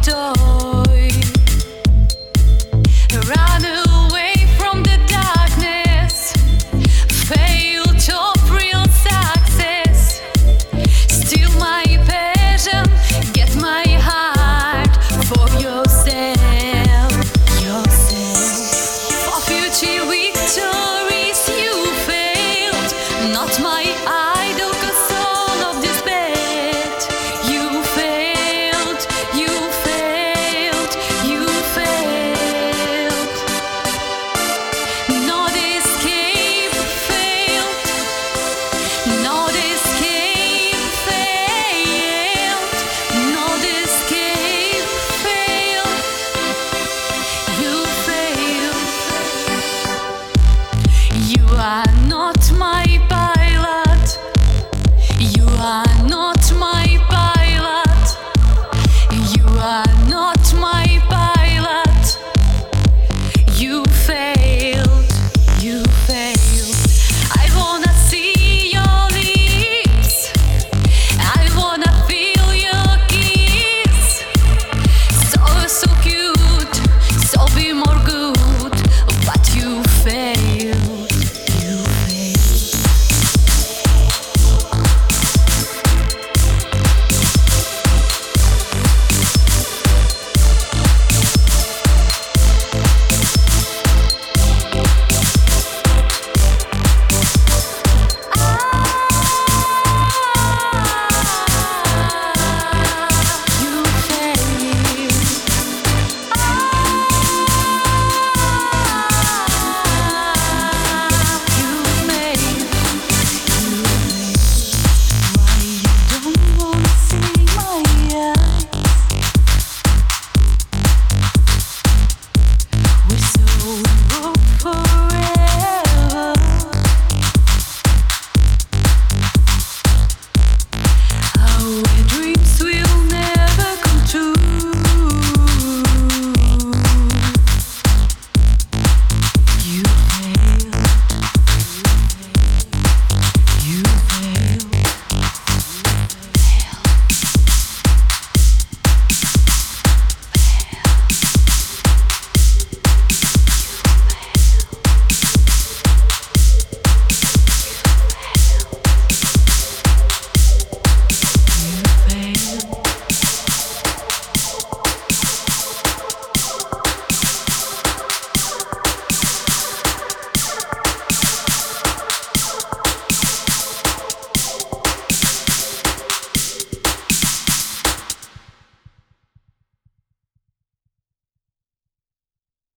door.